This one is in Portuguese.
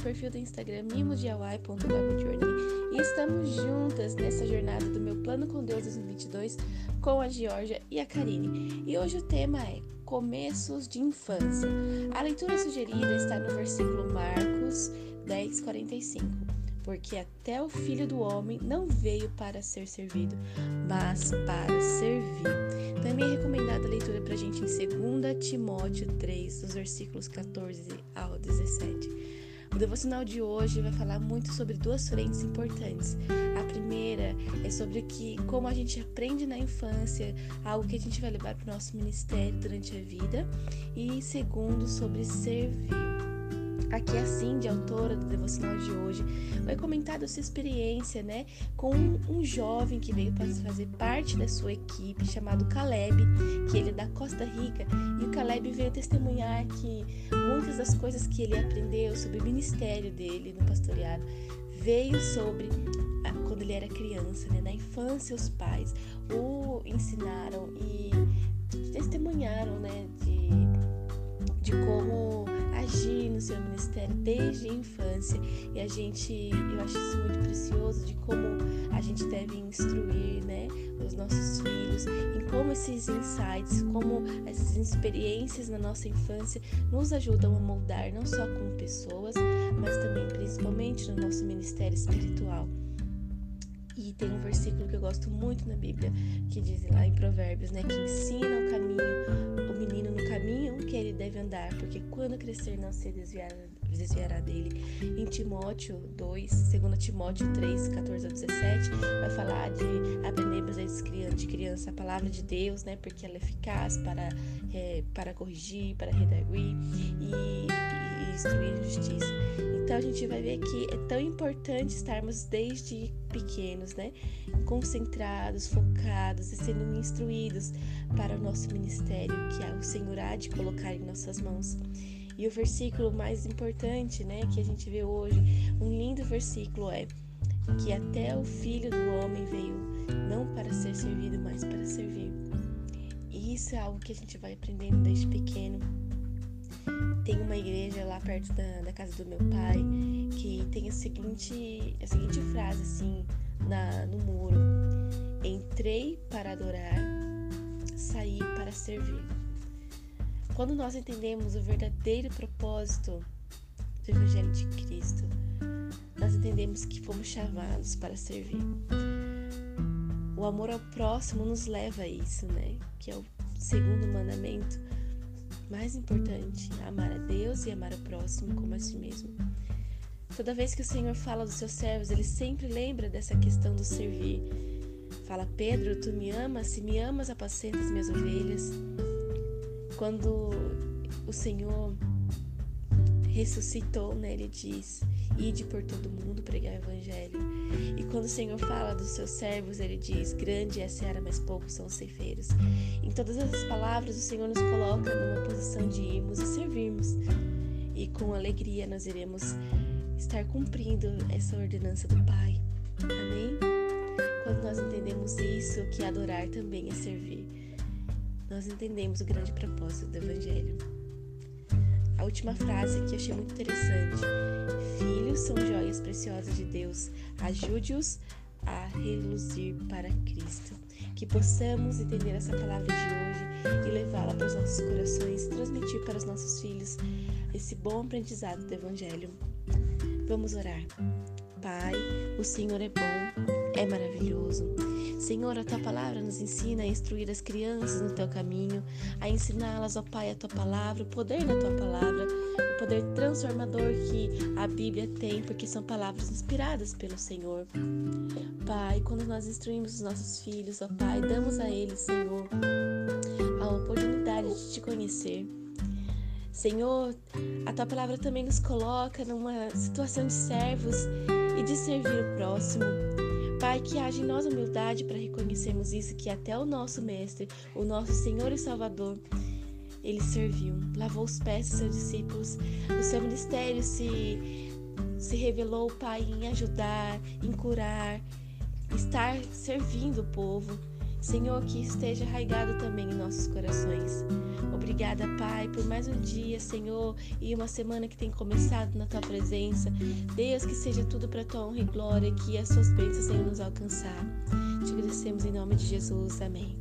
perfil do Instagram mimosdiawai.gabojourney e estamos juntas nessa jornada do meu Plano com Deus 2022 com a Georgia e a Karine. E hoje o tema é Começos de Infância. A leitura sugerida está no versículo Marcos 10, 45 porque até o filho do homem não veio para ser servido, mas para servir. Também é recomendada a leitura para a gente em 2 Timóteo 3, dos versículos 14 ao 17. O devocional de hoje vai falar muito sobre duas frentes importantes. A primeira é sobre que como a gente aprende na infância, algo que a gente vai levar para o nosso ministério durante a vida, e segundo sobre servir. Aqui a Cindy, autora do devocional de hoje, vai comentar da sua experiência, né, com um, jovem que veio para fazer parte da sua equipe, chamado Caleb, que ele é da Costa Rica, e o Caleb veio testemunhar que muitas das coisas que ele aprendeu sobre o ministério dele no pastoreado veio sobre quando ele era criança, né, na infância os pais o ensinaram e testemunharam, né, de, de como no seu ministério desde a infância. E a gente, eu acho isso muito precioso de como a gente deve instruir, né, os nossos filhos em como esses insights, como essas experiências na nossa infância nos ajudam a moldar não só como pessoas, mas também principalmente no nosso ministério espiritual. E tem um versículo que eu gosto muito na Bíblia, que diz lá em Provérbios, né, que ensina o caminho, o menino no caminho que ele deve andar, porque quando crescer não se desviará, dele. Em Timóteo 2, 2 Timóteo 3, 14 a 17, vai falar de aprendermos de criança a palavra de Deus, né, porque ela é eficaz para, é, para corrigir, para redarguir e, e instruir em justiça. Então a gente vai ver que é tão importante estarmos desde pequenos, né? Concentrados, focados e sendo instruídos para o nosso ministério que o Senhor há de colocar em nossas mãos. E o versículo mais importante, né, que a gente vê hoje, um lindo versículo é que até o filho do homem veio não para ser servido, mas para servir. E isso é algo que a gente vai aprendendo desde pequeno tem uma igreja lá perto da, da, casa do meu pai que tem a seguinte, a seguinte frase assim na, no muro: Entrei para adorar, saí para servir. Quando nós entendemos o verdadeiro propósito do Evangelho de Cristo, nós entendemos que fomos chamados para servir. O amor ao próximo nos leva a isso, né? Que é o segundo mandamento mais importante, amar a Deus e amar o próximo como a si mesmo. Toda vez que o Senhor fala dos seus servos, ele sempre lembra dessa questão do servir. Fala, Pedro, tu me amas? Se me amas, apacenta as minhas ovelhas. Quando o Senhor ressuscitou, né, ele diz: Ide por todo mundo pregar o evangelho. E quando o Senhor fala dos seus servos, ele diz: Grande é a seara, mas poucos são os ceifeiros. Em todas essas palavras, o Senhor nos coloca numa posição de irmos e servirmos. E com alegria nós iremos estar cumprindo essa ordenança do Pai. Amém? Quando nós entendemos isso, que adorar também é servir, nós entendemos o grande propósito do Evangelho. A última frase que eu achei muito interessante. Filhos são joias preciosas de Deus. Ajude-os a reluzir para Cristo. Que possamos entender essa palavra de hoje e levá-la para os nossos corações, transmitir para os nossos filhos esse bom aprendizado do Evangelho. Vamos orar. Pai, o Senhor é bom, é maravilhoso. Senhor, a tua palavra nos ensina a instruir as crianças no teu caminho, a ensiná-las, ó Pai, a tua palavra, o poder da tua palavra, o poder transformador que a Bíblia tem, porque são palavras inspiradas pelo Senhor. Pai, quando nós instruímos os nossos filhos, ó Pai, damos a eles, Senhor, a oportunidade de te conhecer. Senhor, a tua palavra também nos coloca numa situação de servos e de servir o próximo. Pai, que haja em nós humildade para reconhecermos isso, que até o nosso Mestre, o nosso Senhor e Salvador, ele serviu, lavou os pés dos seus discípulos. O seu ministério se, se revelou, Pai, em ajudar, em curar, estar servindo o povo. Senhor, que esteja arraigado também em nossos corações. Obrigada, Pai, por mais um dia, Senhor, e uma semana que tem começado na tua presença. Deus, que seja tudo para tua honra e glória, que as suas bênçãos venham nos alcançar. Te agradecemos em nome de Jesus. Amém.